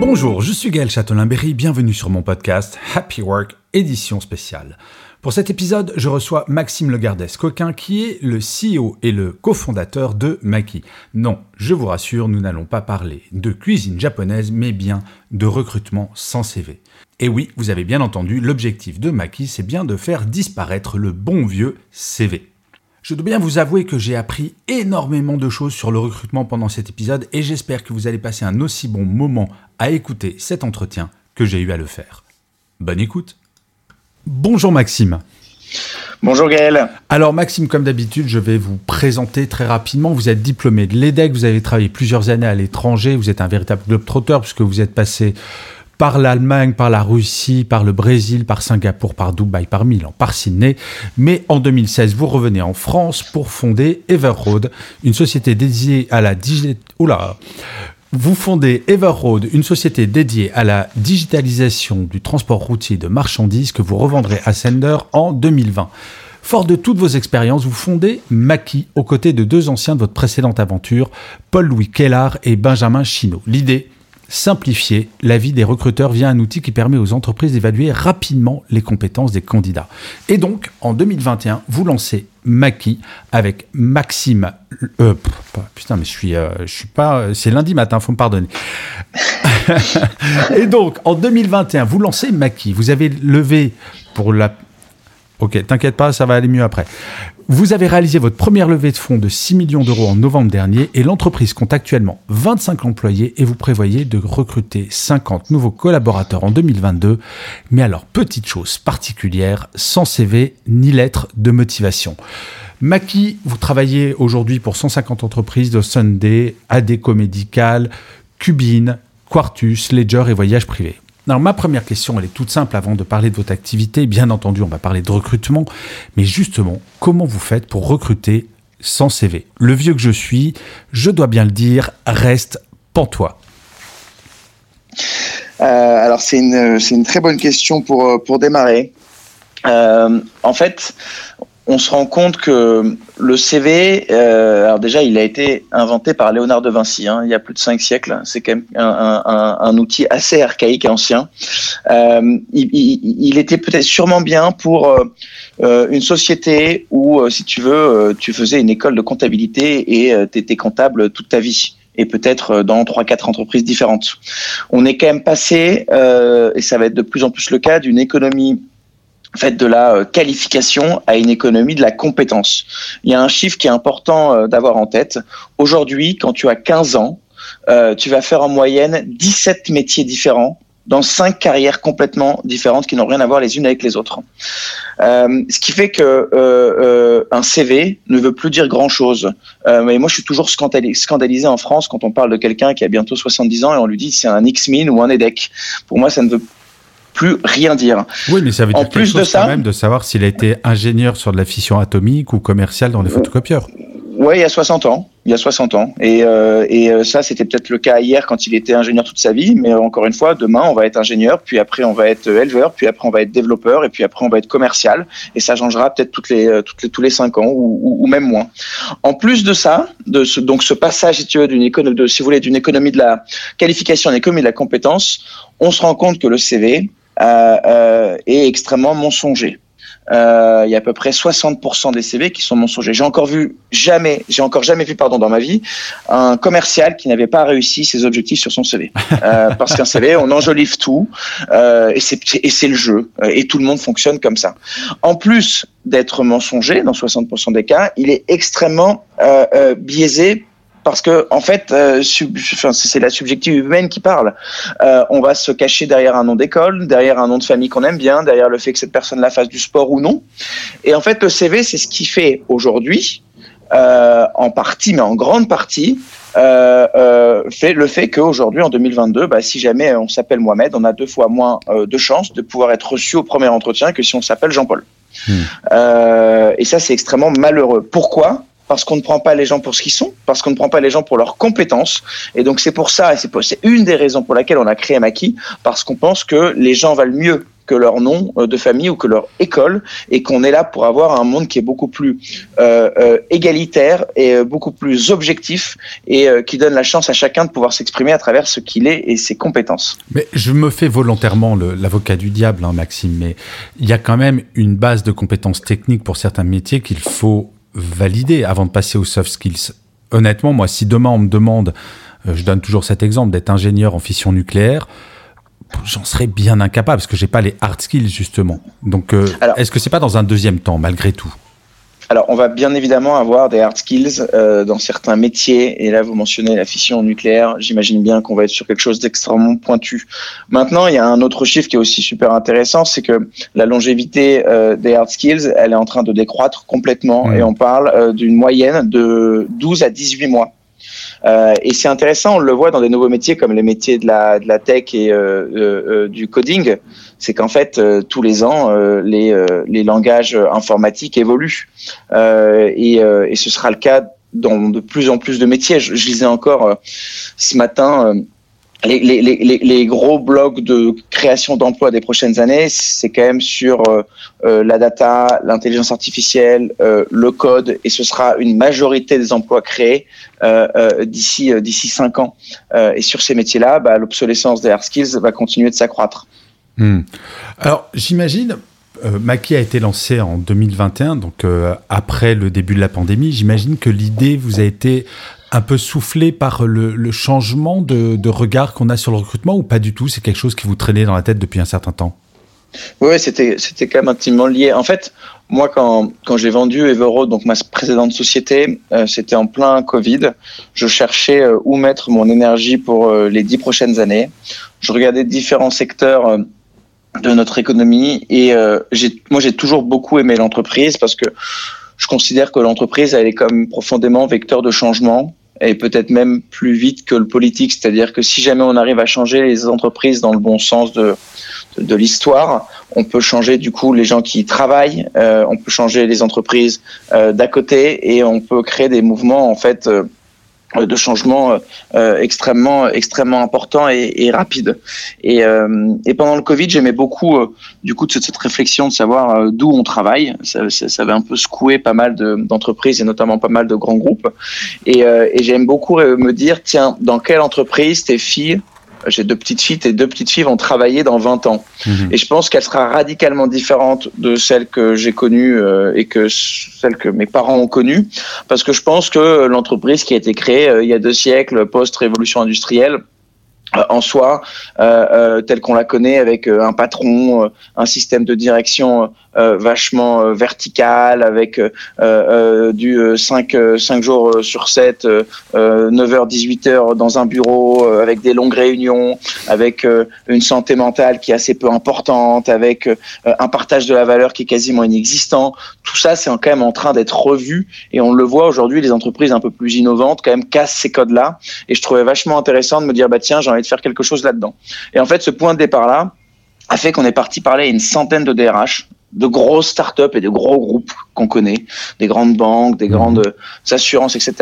Bonjour, je suis Gaël Châtelain-Berry, bienvenue sur mon podcast Happy Work, édition spéciale. Pour cet épisode, je reçois Maxime Legardès-Coquin, qui est le CEO et le cofondateur de Maki. Non, je vous rassure, nous n'allons pas parler de cuisine japonaise, mais bien de recrutement sans CV. Et oui, vous avez bien entendu, l'objectif de Maki, c'est bien de faire disparaître le bon vieux CV. Je dois bien vous avouer que j'ai appris énormément de choses sur le recrutement pendant cet épisode et j'espère que vous allez passer un aussi bon moment à écouter cet entretien que j'ai eu à le faire. Bonne écoute Bonjour Maxime. Bonjour Gaël. Alors Maxime, comme d'habitude, je vais vous présenter très rapidement. Vous êtes diplômé de l'EDEC, vous avez travaillé plusieurs années à l'étranger, vous êtes un véritable globe-trotteur puisque vous êtes passé par l'Allemagne, par la Russie, par le Brésil, par Singapour, par Dubaï, par Milan, par Sydney. Mais en 2016, vous revenez en France pour fonder Everroad, une société dédiée à la Everroad, une société dédiée à la digitalisation du transport routier de marchandises que vous revendrez à Sender en 2020. Fort de toutes vos expériences, vous fondez Maki aux côtés de deux anciens de votre précédente aventure, Paul-Louis Kellar et Benjamin Chino. L'idée simplifier la vie des recruteurs via un outil qui permet aux entreprises d'évaluer rapidement les compétences des candidats. Et donc, en 2021, vous lancez Maki avec Maxime. Euh, putain, mais je suis, euh, je suis pas. C'est lundi matin, faut me pardonner. Et donc, en 2021, vous lancez Maki. Vous avez levé pour la. Ok, t'inquiète pas, ça va aller mieux après. Vous avez réalisé votre première levée de fonds de 6 millions d'euros en novembre dernier et l'entreprise compte actuellement 25 employés et vous prévoyez de recruter 50 nouveaux collaborateurs en 2022. Mais alors, petite chose particulière, sans CV ni lettre de motivation. Maki, vous travaillez aujourd'hui pour 150 entreprises de Sunday, Adeco Médical, Cubine, Quartus, Ledger et Voyage Privé. Alors ma première question, elle est toute simple avant de parler de votre activité. Bien entendu, on va parler de recrutement, mais justement, comment vous faites pour recruter sans CV Le vieux que je suis, je dois bien le dire, reste pantois. Euh, alors c'est une, une, très bonne question pour, pour démarrer. Euh, en fait, on se rend compte que le CV, euh, alors déjà, il a été inventé par Léonard de Vinci, hein, il y a plus de cinq siècles. C'est quand même un, outil assez archaïque et ancien. Euh, il, était peut-être sûrement bien pour euh, une société où, si tu veux, tu faisais une école de comptabilité et tu étais comptable toute ta vie et peut-être dans trois quatre entreprises différentes. On est quand même passé, et ça va être de plus en plus le cas, d'une économie fait de la euh, qualification à une économie de la compétence. Il y a un chiffre qui est important euh, d'avoir en tête. Aujourd'hui, quand tu as 15 ans, euh, tu vas faire en moyenne 17 métiers différents dans cinq carrières complètement différentes qui n'ont rien à voir les unes avec les autres. ce qui fait que un CV ne veut plus dire grand chose. mais moi, je suis toujours scandalisé en France quand on parle de quelqu'un qui a bientôt 70 ans et on lui dit c'est un X-Min ou un EDEC. Pour moi, ça ne veut plus rien dire. Oui, mais ça veut dire en plus de ça, quand même de savoir s'il a été ingénieur sur de la fission atomique ou commercial dans les photocopieurs. Oui, il y a 60 ans. Il y a 60 ans. Et, euh, et euh, ça, c'était peut-être le cas hier quand il était ingénieur toute sa vie. Mais encore une fois, demain, on va être ingénieur, puis après, on va être éleveur, puis après, on va être développeur, et puis après, on va être commercial. Et ça changera peut-être toutes les, euh, toutes les, tous les 5 ans ou, ou, même moins. En plus de ça, de ce, donc ce passage, si tu veux, d'une économie, de, si vous voulez, d'une économie de la qualification à une économie de la compétence, on se rend compte que le CV, euh, euh, est extrêmement mensonger. Euh, il y a à peu près 60% des CV qui sont mensongers. J'ai encore vu jamais, j'ai encore jamais vu, pardon, dans ma vie, un commercial qui n'avait pas réussi ses objectifs sur son CV. Euh, parce qu'un CV, on enjolive tout, euh, et c'est et c'est le jeu, et tout le monde fonctionne comme ça. En plus d'être mensonger dans 60% des cas, il est extrêmement biaisé parce que en fait, euh, c'est la subjective humaine qui parle. Euh, on va se cacher derrière un nom d'école, derrière un nom de famille qu'on aime bien, derrière le fait que cette personne-là fasse du sport ou non. Et en fait, le CV, c'est ce qui fait aujourd'hui en partie, mais en grande partie, fait le fait qu'aujourd'hui, en 2022, bah, si jamais on s'appelle Mohamed, on a deux fois moins de chances de pouvoir être reçu au premier entretien que si on s'appelle Jean-Paul. Hmm. et ça, c'est extrêmement malheureux. Pourquoi? Parce qu'on ne prend pas les gens pour ce qu'ils sont, parce qu'on ne prend pas les gens pour leurs compétences. Et donc c'est pour ça, et c'est une des raisons pour laquelle on a créé Maki, parce qu'on pense que les gens valent mieux que leur nom euh, de famille ou que leur école, et qu'on est là pour avoir un monde qui est beaucoup plus euh, euh, égalitaire et beaucoup plus objectif, et qui donne la chance à chacun de pouvoir s'exprimer à travers ce qu'il est et ses compétences. Mais je me fais volontairement l'avocat du diable, hein, Maxime, mais il y a quand même une base de compétences techniques pour certains métiers qu'il faut valider avant de passer aux soft skills. Honnêtement, moi, si demain on me demande, euh, je donne toujours cet exemple, d'être ingénieur en fission nucléaire, j'en serais bien incapable parce que j'ai pas les hard skills justement. Donc, euh, est-ce que c'est pas dans un deuxième temps, malgré tout? Alors, on va bien évidemment avoir des hard skills euh, dans certains métiers. Et là, vous mentionnez la fission nucléaire. J'imagine bien qu'on va être sur quelque chose d'extrêmement pointu. Maintenant, il y a un autre chiffre qui est aussi super intéressant, c'est que la longévité euh, des hard skills, elle est en train de décroître complètement. Et on parle euh, d'une moyenne de 12 à 18 mois. Euh, et c'est intéressant, on le voit dans des nouveaux métiers comme les métiers de la, de la tech et euh, euh, du coding, c'est qu'en fait, tous les ans, les, les langages informatiques évoluent. Et, et, ce sera le cas dans de plus en plus de métiers. Je, je lisais encore ce matin les, gros blocs de création d'emplois des prochaines années, c'est quand même sur euh, euh, la data, l'intelligence artificielle, euh, le code, et ce sera une majorité des emplois créés d'ici d'ici cinq ans. et sur ces métiers-là, bah, l'obsolescence des hard skills va continuer de s'accroître. Hmm. Alors, j'imagine, Maki a été lancé en 2021, donc après le début de la pandémie. J'imagine que l'idée vous a été un peu soufflé par le, changement de, regard qu'on a sur le recrutement ou pas du tout? C'est quelque chose qui vous traînait dans la tête depuis un certain temps? Oui, c'était, c'était quand même intimement lié. En fait, moi, quand, quand j'ai vendu Evero, donc ma précédente société, euh, c'était en plein Covid. Je cherchais euh, où mettre mon énergie pour euh, les dix prochaines années. Je regardais différents secteurs de notre économie et moi, j'ai toujours beaucoup aimé l'entreprise parce que je considère que l'entreprise, elle est comme profondément vecteur de changement et peut-être même plus vite que le politique. C'est-à-dire que si jamais on arrive à changer les entreprises dans le bon sens de, de, l'histoire, on peut changer du coup les gens qui travaillent, euh, on peut changer les entreprises euh, d'à côté et on peut créer des mouvements en fait euh, de changements euh, euh, extrêmement extrêmement importants et, et rapides. Et, et, pendant le Covid, j'aimais beaucoup du coup de cette, réflexion de savoir d'où on travaille. Ça, ça, ça, avait un peu secoué pas mal d'entreprises et notamment pas mal de grands groupes. Et, et j'aime beaucoup me dire tiens, dans quelle entreprise tes filles j'ai deux petites filles, et deux petites filles vont travailler dans 20 ans. Mhm. Et je pense qu'elle sera radicalement différente de celle que j'ai connue euh, et que celle que mes parents ont connue, parce que je pense que l'entreprise qui a été créée euh, il y a deux siècles, post-révolution industrielle, euh, en soi, euh, euh, telle qu'on la connaît, avec un patron, un système de direction vachement vertical, avec du 5, 5 jours sur 7, 9h, 18h dans un bureau, avec des longues réunions, avec une santé mentale qui est assez peu importante, avec un partage de la valeur qui est quasiment inexistant. Tout ça, c'est quand même en train d'être revu et on le voit aujourd'hui, les entreprises un peu plus innovantes quand même cassent ces codes-là. Et je trouvais vachement intéressant de me dire, bah tiens, j'ai de faire quelque chose là-dedans. Et en fait, ce point de départ-là a fait qu'on est parti parler à une centaine de DRH, de grosses startups et de gros groupes qu'on connaît, des grandes banques, des grandes mhm. assurances, etc.,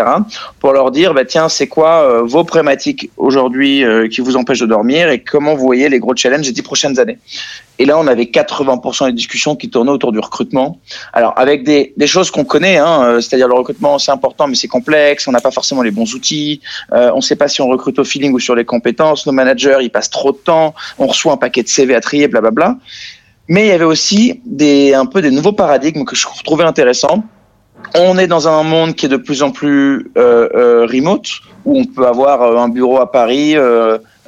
pour leur dire, bah, tiens, c'est quoi euh, vos problématiques aujourd'hui euh, qui vous empêchent de dormir et comment vous voyez les gros challenges des dix prochaines années? Et là, on avait 80% des discussions qui tournaient autour du recrutement. Alors, avec des, des choses qu'on connaît, hein, euh, c'est-à-dire le recrutement, c'est important, mais c'est complexe, on n'a pas forcément les bons outils, on ne sait pas si on recrute au feeling ou sur les compétences, nos managers, ils passent trop de temps, on reçoit un paquet de CV à trier, blablabla. Mais il y avait aussi des, un peu des nouveaux paradigmes que je trouvais intéressants. On est dans un monde qui est de plus en plus euh, euh, remote, où on peut avoir euh, un bureau à Paris,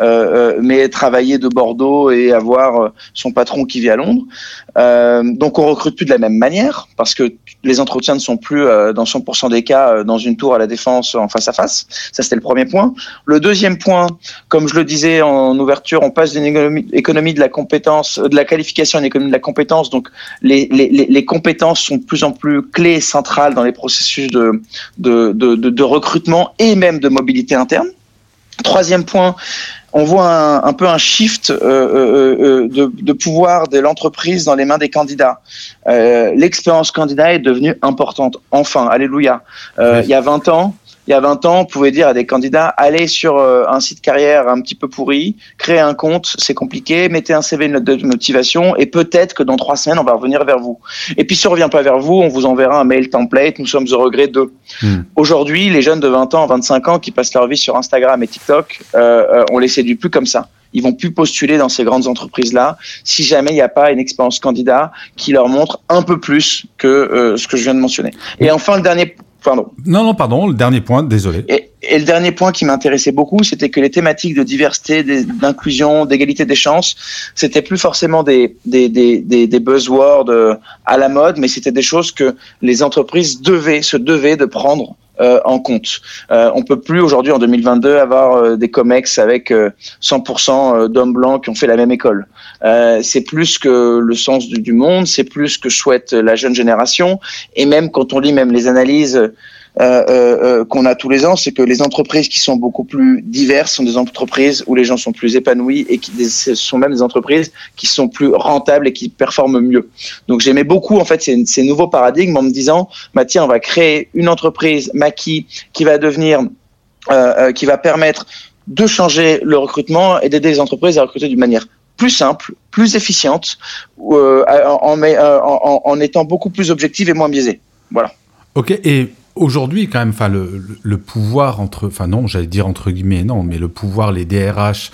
mais travailler de Bordeaux et avoir son patron qui vit à Londres. donc on recrute plus de la même manière parce que les entretiens ne sont plus dans 100% des cas dans une tour à la défense en face à face. Ça c'était le premier point. Le deuxième point, comme je le disais en ouverture, on passe d'une économie, de la compétence, de la qualification à une économie de la compétence. Donc les, compétences sont de plus en plus clés et centrales dans les processus de recrutement et même de mobilité interne. Troisième point, on voit un, un peu un shift euh, euh, euh, de, de, pouvoir de l'entreprise dans les mains des candidats. Euh, L'expérience candidat est devenue importante. Enfin, alléluia. Euh, il y a 20 ans, il y a 20 ans, on pouvait dire à des candidats allez sur euh, un site carrière un petit peu pourri, créez un compte, c'est compliqué, mettez un CV, une note de motivation, et peut-être que dans trois semaines, on va revenir vers vous. Et puis, si on revient pas vers vous, on vous enverra un mail template, nous sommes au regret de. Hmm. Aujourd'hui, les jeunes de 20 ans, 25 ans qui passent leur vie sur Instagram et TikTok, euh, euh, on les séduit plus comme ça ils vont plus postuler dans ces grandes entreprises-là si jamais il n'y a pas une expérience candidat qui leur montre un peu plus que euh, ce que je viens de mentionner. Et enfin, le dernier Pardon. Non, non, pardon, le dernier point, désolé. Et, le dernier point qui m'intéressait beaucoup, c'était que les thématiques de diversité, d'inclusion, d'égalité des chances, c'était plus forcément des, des, des, des, buzzwords euh, à la mode, mais c'était des choses que les entreprises devaient, se devaient de prendre euh, en compte. Euh, on peut plus aujourd'hui en 2022 avoir euh, des comex avec 100% d'hommes blancs qui ont fait la même école. C'est plus que le sens du, du monde, c'est plus que souhaite la jeune génération. Et même quand on lit même les analyses euh, euh, euh, qu'on a tous les ans, c'est que les entreprises qui sont beaucoup plus diverses sont des entreprises où les gens sont plus épanouis et qui ce sont même des entreprises qui sont plus rentables et qui performent mieux. Donc j'aimais beaucoup en fait ces, ces, nouveaux paradigmes en me disant, bah tiens, on va créer une entreprise Maki qui va devenir, euh, qui va permettre de changer le recrutement et d'aider les entreprises à recruter d'une manière plus simple, plus efficiente, euh, en, en, étant beaucoup plus objective et moins biaisée. Voilà. Ok, et aujourd'hui, quand même, enfin, le, pouvoir entre, enfin non, j'allais dire entre guillemets, non, mais le pouvoir, les DRH,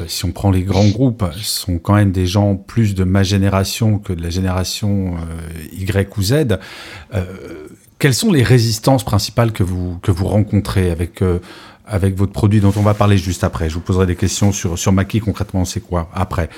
euh, si on prend les grands groupes, sont quand même des gens plus de ma génération que de la génération euh, Y ou Z. Euh, quelles sont les résistances principales que vous que vous rencontrez avec euh, avec votre produit dont on va parler juste après Je vous poserai des questions sur sur Maki concrètement, c'est quoi après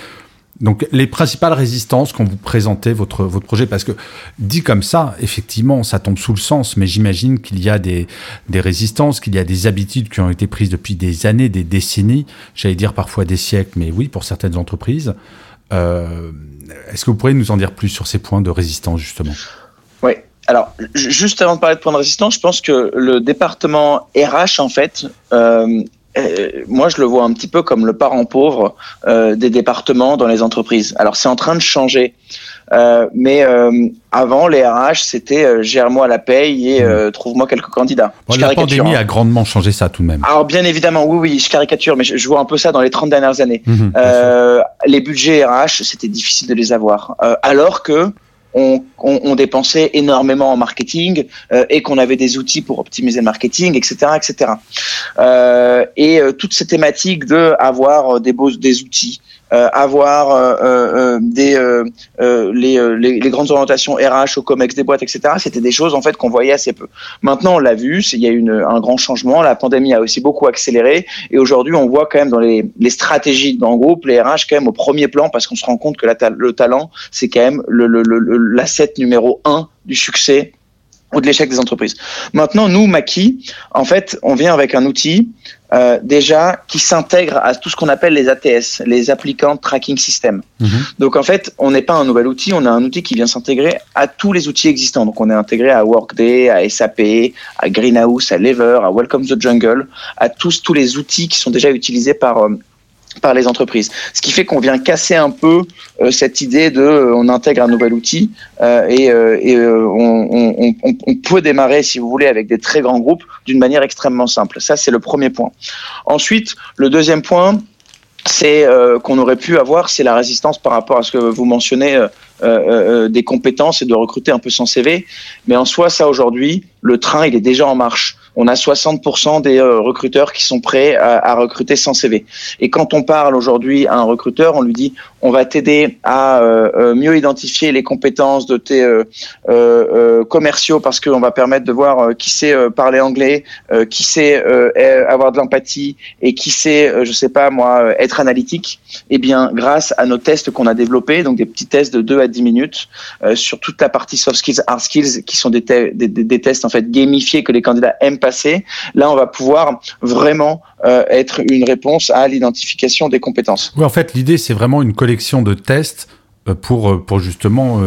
donc les principales résistances quand vous présentez votre votre projet, parce que dit comme ça, effectivement, ça tombe sous le sens, mais j'imagine qu'il y a des des résistances, qu'il y a des habitudes qui ont été prises depuis des années, des décennies, j'allais dire parfois des siècles, mais oui, pour certaines entreprises. Euh, Est-ce que vous pourriez nous en dire plus sur ces points de résistance justement? Oui. Alors, juste avant de parler de points de résistance, je pense que le département RH, en fait, euh, euh, moi, je le vois un petit peu comme le parent pauvre euh, des départements dans les entreprises. Alors, c'est en train de changer. Euh, mais euh, avant, les RH, c'était euh, gère-moi la paye et mmh. trouve-moi quelques candidats. Bon, la pandémie hein. a grandement changé ça tout de même. Alors bien évidemment, oui, oui, je caricature, mais je, je vois un peu ça dans les 30 dernières années. Mmh, les budgets RH, c'était difficile de les avoir. alors que on, on, on, dépensait énormément en marketing euh, et qu'on avait des outils pour optimiser le marketing, etc., etc. Euh, et euh, toutes ces thématiques de avoir des beaux des outils, euh, avoir euh, euh, des les, les, les, grandes orientations RH au Comex des boîtes, etc. C'était des choses en fait qu'on voyait assez peu. Maintenant, on l'a vu, il y a une, un grand changement. La pandémie a aussi beaucoup accéléré et aujourd'hui, on voit quand même dans les, les stratégies dans groupe les RH quand même au premier plan parce qu'on se rend compte que le talent, c'est quand même l'asset numéro un du succès ou de l'échec des entreprises. Maintenant, nous, Maki, en fait, on vient avec un outil euh, déjà qui s'intègre à tout ce qu'on appelle les ATS, les Applicant Tracking System. Mhm. Donc en fait, on n'est pas un nouvel outil, on a un outil qui vient s'intégrer à tous les outils existants. Donc on est intégré à Workday, à SAP, à Greenhouse, à Lever, à Welcome the Jungle, à tous tous les outils qui sont déjà utilisés par euh, par les entreprises. Ce qui fait qu'on vient casser un peu euh, cette idée de euh, on intègre un nouvel outil euh, et, on, peut démarrer, si vous voulez, avec des très grands groupes d'une manière extrêmement simple. Ça, c'est le premier point. Ensuite, le deuxième point, c'est qu'on aurait pu avoir, c'est la résistance par rapport à ce que vous mentionnez des compétences et de recruter un peu sans CV. Mais en soi, ça aujourd'hui, le train, il est déjà en marche. On a 60% des recruteurs qui sont prêts à, recruter sans CV. Et quand on parle aujourd'hui à un recruteur, on lui dit on va t'aider à mieux identifier les compétences de tes commerciaux parce qu'on va permettre de voir qui sait parler anglais, qui sait avoir de l'empathie et qui sait, je sais pas moi, être analytique. Eh bien, grâce à nos tests qu'on a développés, donc des petits tests de 2 à 10 minutes sur toute la partie soft skills, hard skills, qui sont des, des, tests en fait gamifiés que les candidats aiment Là, on va pouvoir vraiment euh, être une réponse à l'identification des compétences. Oui, en fait, l'idée, c'est vraiment une collection de tests euh, pour, euh, pour justement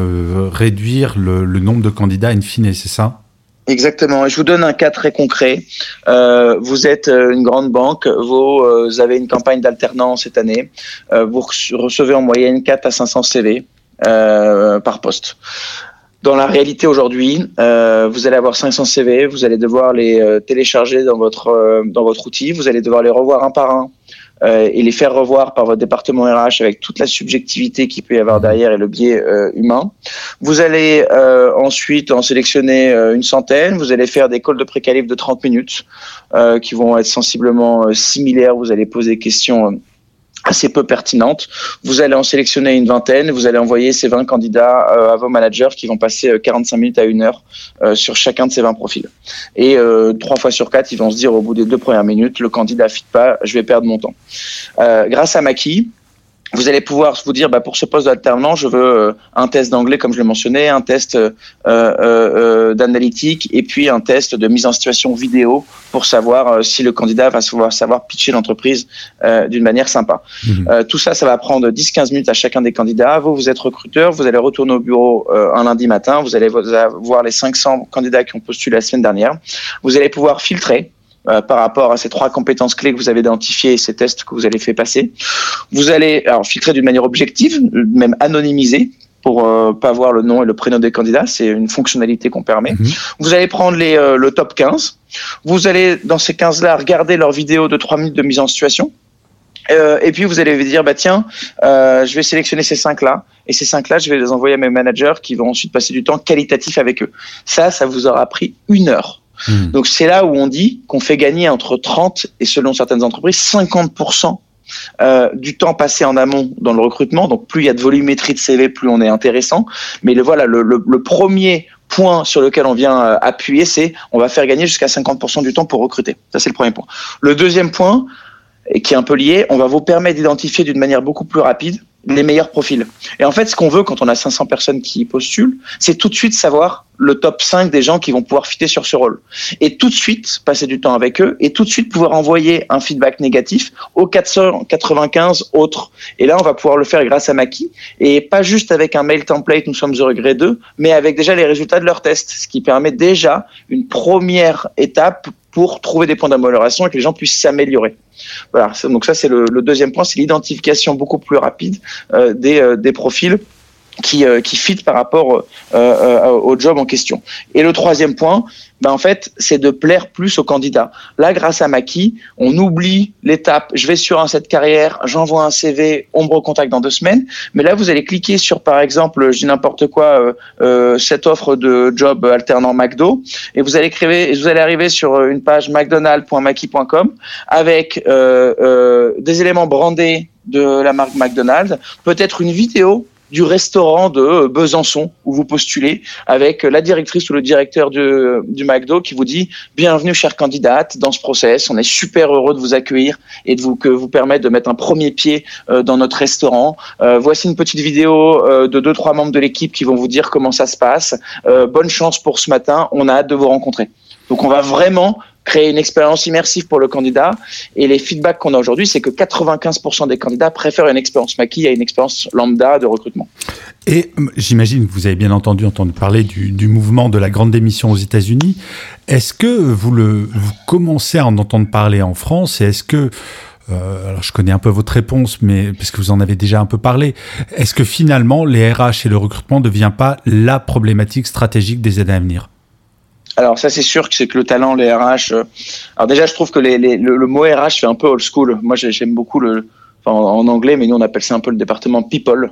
réduire le, nombre de candidats in fine, c'est ça? Exactement. Et je vous donne un cas très concret. vous êtes une grande banque, vous, avez une campagne d'alternance cette année, vous recevez en moyenne 4 à 500 CV par poste. Dans la réalité aujourd'hui, euh, vous allez avoir 500 CV, vous allez devoir les euh, télécharger dans votre euh, dans votre outil, vous allez devoir les revoir un par un euh, et les faire revoir par votre département RH avec toute la subjectivité qu'il peut y avoir derrière et le biais humain. Vous allez ensuite en sélectionner une centaine, vous allez faire des calls de précalif de 30 minutes qui vont être sensiblement similaires, vous allez poser des questions assez peu pertinente. Vous allez en sélectionner une vingtaine, vous allez envoyer ces 20 candidats euh, à vos managers qui vont passer 45 euh, minutes à une heure euh, sur chacun de ces 20 profils. Et trois fois sur quatre, ils vont se dire au bout des deux premières minutes, le candidat fit pas, je vais perdre mon temps. grâce à Maki, vous allez pouvoir vous dire, bah, pour ce poste d'alternant, je veux euh, un test d'anglais, comme je l'ai mentionné, un test euh, euh, d'analytique et puis un test de mise en situation vidéo pour savoir si le candidat va savoir, savoir pitcher l'entreprise d'une manière sympa. Mhm. tout ça, ça va prendre 10-15 minutes à chacun des candidats. Vous, vous êtes recruteur, vous allez retourner au bureau un lundi matin, vous allez voir les 500 candidats qui ont postulé la semaine dernière. Vous allez pouvoir filtrer euh, par rapport à ces trois compétences clés que vous avez identifiées et ces tests que vous allez faire passer. Vous allez alors filtrer d'une manière objective, même anonymisée pour euh, pas voir le nom et le prénom des candidats, c'est une fonctionnalité qu'on permet. Mhm. Vous allez prendre les, euh, le top 15. Vous allez dans ces 15 là regarder leurs vidéos de 3 minutes de mise en situation. Euh, et puis vous allez vous dire bah tiens, euh, je vais sélectionner ces cinq là et ces cinq là, je vais les envoyer à mes managers qui vont ensuite passer du temps qualitatif avec eux. Ça, ça vous aura pris une heure. Hmm. Donc c'est là où on dit qu'on fait gagner entre 30 et selon certaines entreprises 50% euh, du temps passé en amont dans le recrutement. Donc plus il y a de volumétrie de CV, plus on est intéressant. Mais le voilà, le, premier point sur lequel on vient euh, appuyer, c'est on va faire gagner jusqu'à 50% du temps pour recruter. Ça c'est le premier point. Le deuxième point, et qui est un peu lié, on va vous permettre d'identifier d'une manière beaucoup plus rapide les meilleurs profils. Et en fait, ce qu'on veut quand on a 500 personnes qui postulent, c'est tout de suite savoir le top 5 des gens qui vont pouvoir fitter sur ce rôle. Et tout de suite passer du temps avec eux et tout de suite pouvoir envoyer un feedback négatif aux 495 autres. Et là, on va pouvoir le faire grâce à Maki et pas juste avec un mail template, nous sommes au regret d'eux, mais avec déjà les résultats de leur test, ce qui permet déjà une première étape pour trouver des points d'amélioration et que les gens puissent s'améliorer. Voilà, donc ça c'est le, deuxième point, c'est l'identification beaucoup plus rapide euh, des, euh, des profils qui, euh, qui fit par rapport au job en question. Et le troisième point, ben en fait, c'est de plaire plus aux candidats. Là, grâce à Maki, on oublie l'étape. Je vais sur un site carrière, j'envoie un CV, on me recontacte dans deux semaines. Mais là, vous allez cliquer sur, par exemple, je dis n'importe quoi, euh, euh, cette offre de job alternant McDo, et vous allez vous allez arriver sur une page mcdonald.maki.com avec euh, des éléments brandés de la marque McDonald's, peut-être une vidéo du restaurant de Besançon où vous postulez avec la directrice ou le directeur du, du McDo qui vous dit bienvenue chère candidate dans ce process. On est super heureux de vous accueillir et de vous que vous permettre de mettre un premier pied euh, dans notre restaurant. Euh, voici une petite vidéo euh, de deux trois membres de l'équipe qui vont vous dire comment ça se passe. bonne chance pour ce matin. On a hâte de vous rencontrer. Donc on va vraiment créer une expérience immersive pour le candidat. Et les feedbacks qu'on a aujourd'hui, c'est que 95% des candidats préfèrent une expérience maquille à une expérience lambda de recrutement. Et hum, j'imagine que vous avez bien entendu entendu parler du, mouvement de la grande démission aux États-Unis. Est-ce que vous, le, commencez à en entendre parler en France? Et est-ce que euh, alors je connais un peu votre réponse, mais parce vous en avez déjà un peu parlé. Est-ce que finalement les RH et le recrutement ne devient pas la problématique stratégique des années à venir? Alors ça c'est sûr que c'est que le talent, les RH. Euh, alors déjà je trouve que les, le, mot RH fait un peu old school. Moi j'aime beaucoup le, en, anglais, mais nous on appelle ça un peu le département people,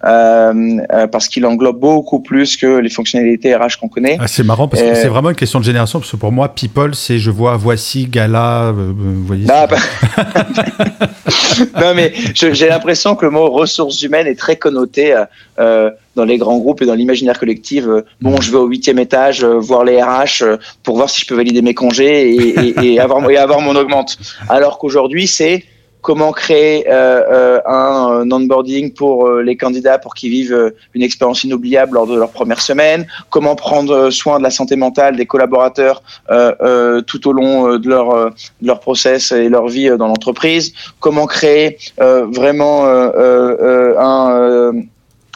parce qu'il englobe beaucoup plus que les fonctionnalités RH qu'on connaît. Ah, c'est marrant parce que c'est vraiment une question de génération, parce que pour moi, people, c'est je vois voici, gala, vous voyez. Bah, bah. non mais j'ai l'impression que le mot ressources humaines est très connoté dans les grands groupes et dans l'imaginaire collectif. bon, je vais au huitième étage voir les RH pour voir si je peux valider mes congés et, et avoir, et avoir mon augmente. Alors qu'aujourd'hui, c'est comment créer euh, euh, un, onboarding pour euh, les candidats pour qu'ils vivent une expérience inoubliable lors de leur première semaine, comment prendre soin de la santé mentale des collaborateurs tout au long de leur, de leur process et leur vie dans l'entreprise, comment créer vraiment un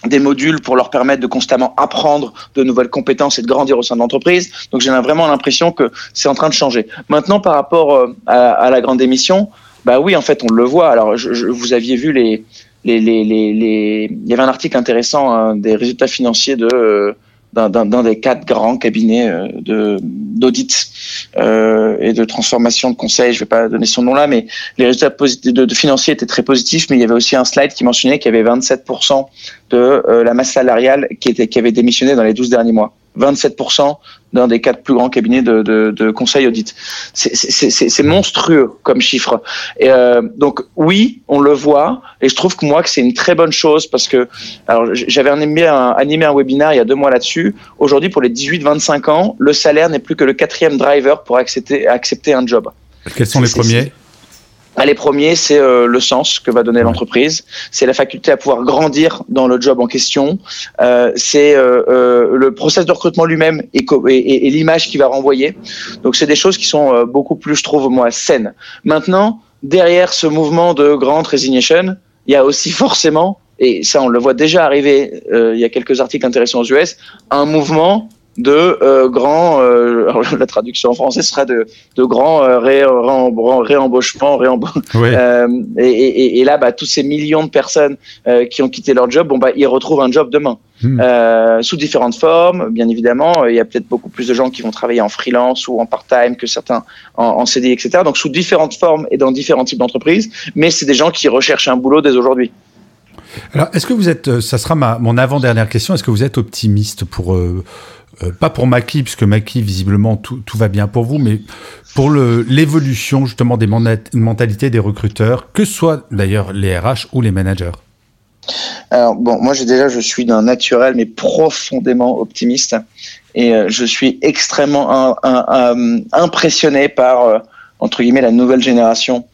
des modules pour leur permettre de constamment apprendre de nouvelles compétences et de grandir au sein de l'entreprise. Donc j'ai vraiment l'impression que c'est en train de changer. Maintenant, par rapport à, à la grande émission, bah oui, en fait, on le voit. Alors, je, vous aviez vu les, les, les, les, il y avait un article intéressant hein, des résultats financiers de euh, d'un des quatre grands cabinets euh, de d'audit euh, et de transformation de conseil. Je vais pas donner son nom là, mais les résultats de, de, financiers étaient très positifs. Mais il y avait aussi un slide qui mentionnait qu'il y avait 27% de euh, la masse salariale qui était qui avait démissionné dans les 12 derniers mois. 27% d'un des quatre plus grands cabinets de, de, de conseil audit. C'est monstrueux comme chiffre. Et euh, donc oui, on le voit, et je trouve que moi que c'est une très bonne chose parce que alors j'avais animé un, animé un webinaire il y a deux mois là-dessus. Aujourd'hui, pour les 18-25 ans, le salaire n'est plus que le quatrième driver pour accepter accepter un job. Quels sont les premiers? Les premiers, c'est euh, le sens que va donner l'entreprise, c'est la faculté à pouvoir grandir dans le job en question, euh, c'est euh, euh le process de recrutement lui-même et, et, et l'image qu'il va renvoyer. Donc c'est des choses qui sont euh, beaucoup plus, je trouve moi, saines. Maintenant, derrière ce mouvement de grande resignation, il y a aussi forcément, et ça on le voit déjà arriver, il y a quelques articles intéressants aux US, un mouvement de euh, grands, euh, la traduction en français sera de, de grands euh, ré, réembauchements, euh, et, et, et, là, bah, tous ces millions de personnes euh, qui ont quitté leur job, bon bah ils retrouvent un job demain, hmm. sous différentes formes, bien évidemment. Il y a peut-être beaucoup plus de gens qui vont travailler en freelance ou en part-time que certains en, en CDI, etc. Donc sous différentes formes et dans différents types d'entreprises, mais c'est des gens qui recherchent un boulot dès aujourd'hui. Alors, est-ce que vous êtes, ça sera ma, mon avant-dernière question, est-ce que vous êtes optimiste pour euh, pas pour Maki, puisque Maki, visiblement, tout, tout, va bien pour vous, mais pour l'évolution justement des mentalités des recruteurs, que soit d'ailleurs les RH ou les managers? Alors, bon, moi, déjà, je suis d'un naturel, mais profondément optimiste. Et euh, je suis extrêmement impressionné par, euh, entre guillemets, la nouvelle génération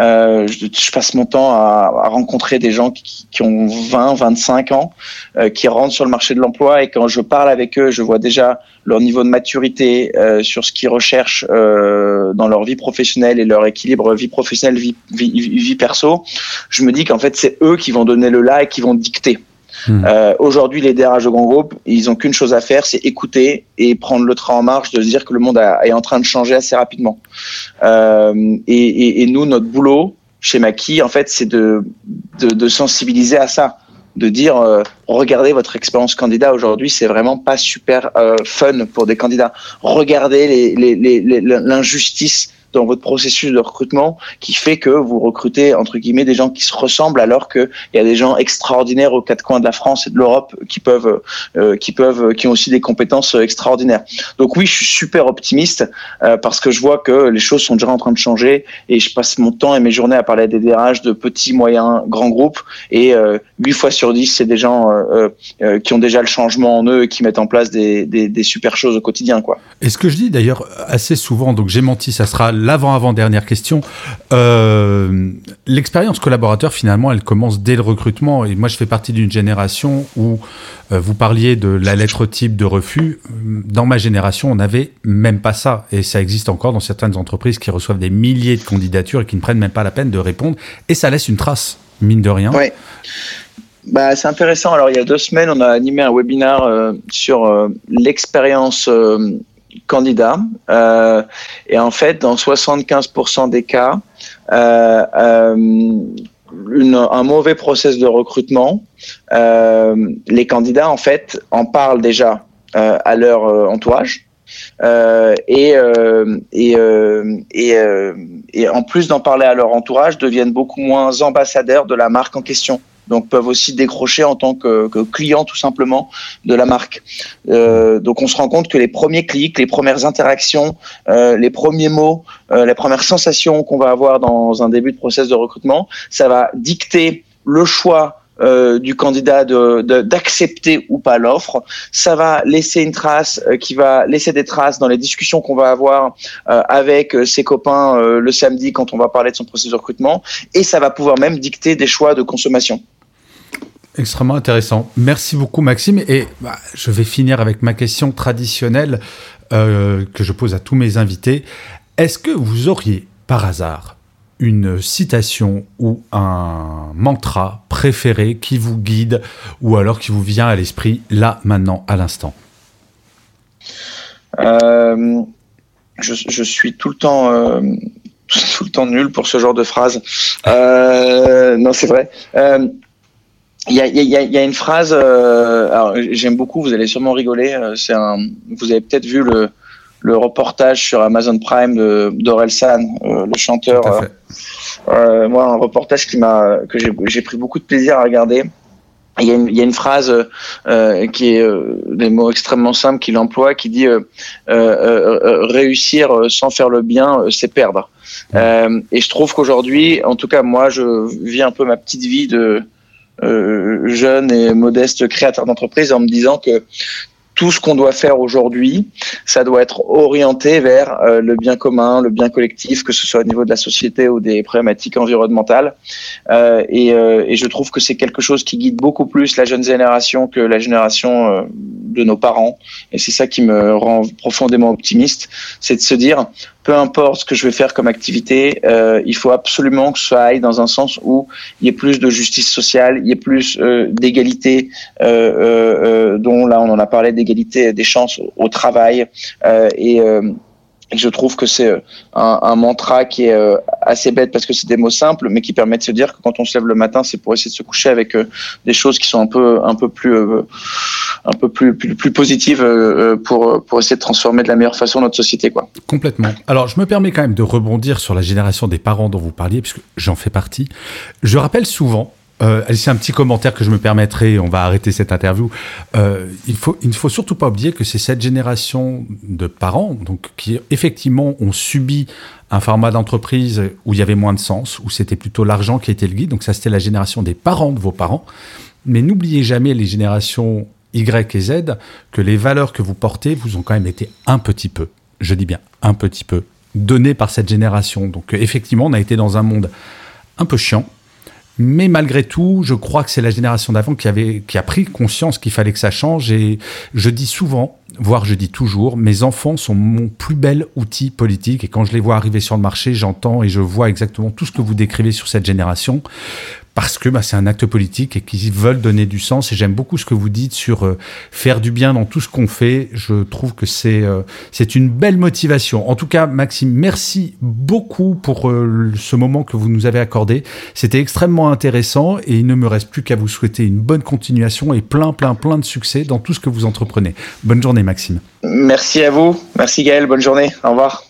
euh, je, je, passe mon temps à, à rencontrer des gens qui, qui, ont 20, 25 ans, euh, qui rentrent sur le marché de l'emploi et quand je parle avec eux, je vois déjà leur niveau de maturité euh, sur ce qu'ils recherchent euh, dans leur vie professionnelle et leur équilibre vie professionnelle, vie, vie, vie perso. Je me dis qu'en fait, c'est eux qui vont donner le là et qui vont dicter. Hmm. Euh, Aujourd'hui, les DRH de grands groupes, ils ont qu'une chose à faire, c'est écouter et prendre le train en marche, de se dire que le monde est en train de changer assez rapidement. Euh, et, et, et, nous, notre boulot chez Maki, en fait, c'est de, de, de, sensibiliser à ça, de dire euh, regardez votre expérience candidat aujourd'hui, c'est vraiment pas super euh, fun pour des candidats. Regardez l'injustice dans votre processus de recrutement qui fait que vous recrutez entre guillemets des gens qui se ressemblent alors qu'il y a des gens extraordinaires aux quatre coins de la France et de l'Europe qui peuvent euh, qui peuvent qui ont aussi des compétences extraordinaires. Donc oui, je suis super optimiste euh, parce que je vois que les choses sont déjà en train de changer et je passe mon temps et mes journées à parler des DRH de petits, moyens, grands groupes et euh, 8 fois sur 10, c'est des gens euh, euh, qui ont déjà le changement en eux et qui mettent en place des, des, des super choses au quotidien quoi. Et ce que je dis d'ailleurs assez souvent, donc j'ai menti, ça sera l'avant-avant-dernière question. Euh, L'expérience collaborateur, finalement, elle commence dès le recrutement. Et moi, je fais partie d'une génération où euh, vous parliez de la lettre type de refus. Dans ma génération, on n'avait même pas ça. Et ça existe encore dans certaines entreprises qui reçoivent des milliers de candidatures et qui ne prennent même pas la peine de répondre. Et ça laisse une trace, mine de rien. Oui. Bah, c'est intéressant. Alors, il y a deux semaines, on a animé un webinaire euh, sur l'expérience candidats. Euh, et en fait, dans 75% des cas, euh, euh, une, un mauvais process de recrutement, euh, les candidats en fait en parlent déjà euh, à leur entourage. et, et, et, et en plus d'en parler à leur entourage, deviennent beaucoup moins ambassadeurs de la marque en question donc peuvent aussi décrocher en tant que, que client tout simplement de la marque. Euh, donc on se rend compte que les premiers clics, les premières interactions, euh, les premiers mots, euh, les premières sensations qu'on va avoir dans un début de process de recrutement, ça va dicter le choix euh, du candidat d'accepter de, ou pas l'offre. Ça va laisser une trace euh, qui va laisser des traces dans les discussions qu'on va avoir euh, avec ses copains le samedi quand on va parler de son processus de recrutement. Et ça va pouvoir même dicter des choix de consommation. Extrêmement intéressant. Merci beaucoup Maxime. Et bah, je vais finir avec ma question traditionnelle euh, que je pose à tous mes invités. Est-ce que vous auriez par hasard une citation ou un mantra préféré qui vous guide ou alors qui vous vient à l'esprit là, maintenant, à l'instant? Euh, je, suis tout le temps... Euh, tout le temps nul pour ce genre de phrase. non, c'est vrai. Il y a, y, a, y a, une phrase, euh, alors j'aime beaucoup, vous allez sûrement rigoler. Euh, c'est un, vous avez peut-être vu le, le reportage sur Amazon Prime de d'Orelsan, euh, le chanteur. Euh, moi, un reportage qui m'a que j'ai pris beaucoup de plaisir à regarder. Il y a une, il y a une phrase qui est des mots extrêmement simples qu'il emploie, qui dit réussir sans faire le bien, c'est perdre. et je trouve qu'aujourd'hui, en tout cas moi, je vis un peu ma petite vie de euh, jeune et modeste créateur d'entreprise en me disant que tout ce qu'on doit faire aujourd'hui, ça doit être orienté vers euh, le bien commun, le bien collectif, que ce soit au niveau de la société ou des problématiques environnementales. Euh, et, euh, et, je trouve que c'est quelque chose qui guide beaucoup plus la jeune génération que la génération euh, de nos parents. Et c'est ça qui me rend profondément optimiste, c'est de se dire, peu importe ce que je vais faire comme activité, euh, il faut absolument que ça aille dans un sens où il y ait plus de justice sociale, il y ait plus euh, d'égalité, euh, dont là on en a parlé, d'égalité des chances au, travail et je trouve que c'est euh, un, un, mantra qui est euh, assez bête parce que c'est des mots simples, mais qui permet de se dire que quand on se lève le matin, c'est pour essayer de se coucher avec euh, des choses qui sont un peu, un peu plus, un peu plus, plus, plus positives pour, pour essayer de transformer de la meilleure façon notre société, quoi. Complètement. Alors, je me permets quand même de rebondir sur la génération des parents dont vous parliez, puisque j'en fais partie. Je rappelle souvent euh, c'est un petit commentaire que je me permettrai, on va arrêter cette interview. Euh, il, faut, il ne faut surtout pas oublier que c'est cette génération de parents donc, qui effectivement ont subi un format d'entreprise où il y avait moins de sens, où c'était plutôt l'argent qui était le guide. Donc ça, c'était la génération des parents de vos parents. Mais n'oubliez jamais les générations Y et Z, que les valeurs que vous portez vous ont quand même été un petit peu, je dis bien un petit peu, données par cette génération. Donc effectivement, on a été dans un monde un peu chiant, mais malgré tout, je crois que c'est la génération d'avant qui, avait, qui a pris conscience qu'il fallait que ça change. Et je dis souvent, voire je dis toujours, mes enfants sont mon plus bel outil politique. Et quand je les vois arriver sur le marché, j'entends et je vois exactement tout ce que vous décrivez sur cette génération parce que bah, c'est un acte politique et qu'ils veulent donner du sens. Et j'aime beaucoup ce que vous dites sur euh, faire du bien dans tout ce qu'on fait. Je trouve que c'est euh, une belle motivation. En tout cas, Maxime, merci beaucoup pour euh, ce moment que vous nous avez accordé. C'était extrêmement intéressant et il ne me reste plus qu'à vous souhaiter une bonne continuation et plein, plein, plein de succès dans tout ce que vous entreprenez. Bonne journée, Maxime. Merci à vous. Merci Gaël. Bonne journée. Au revoir.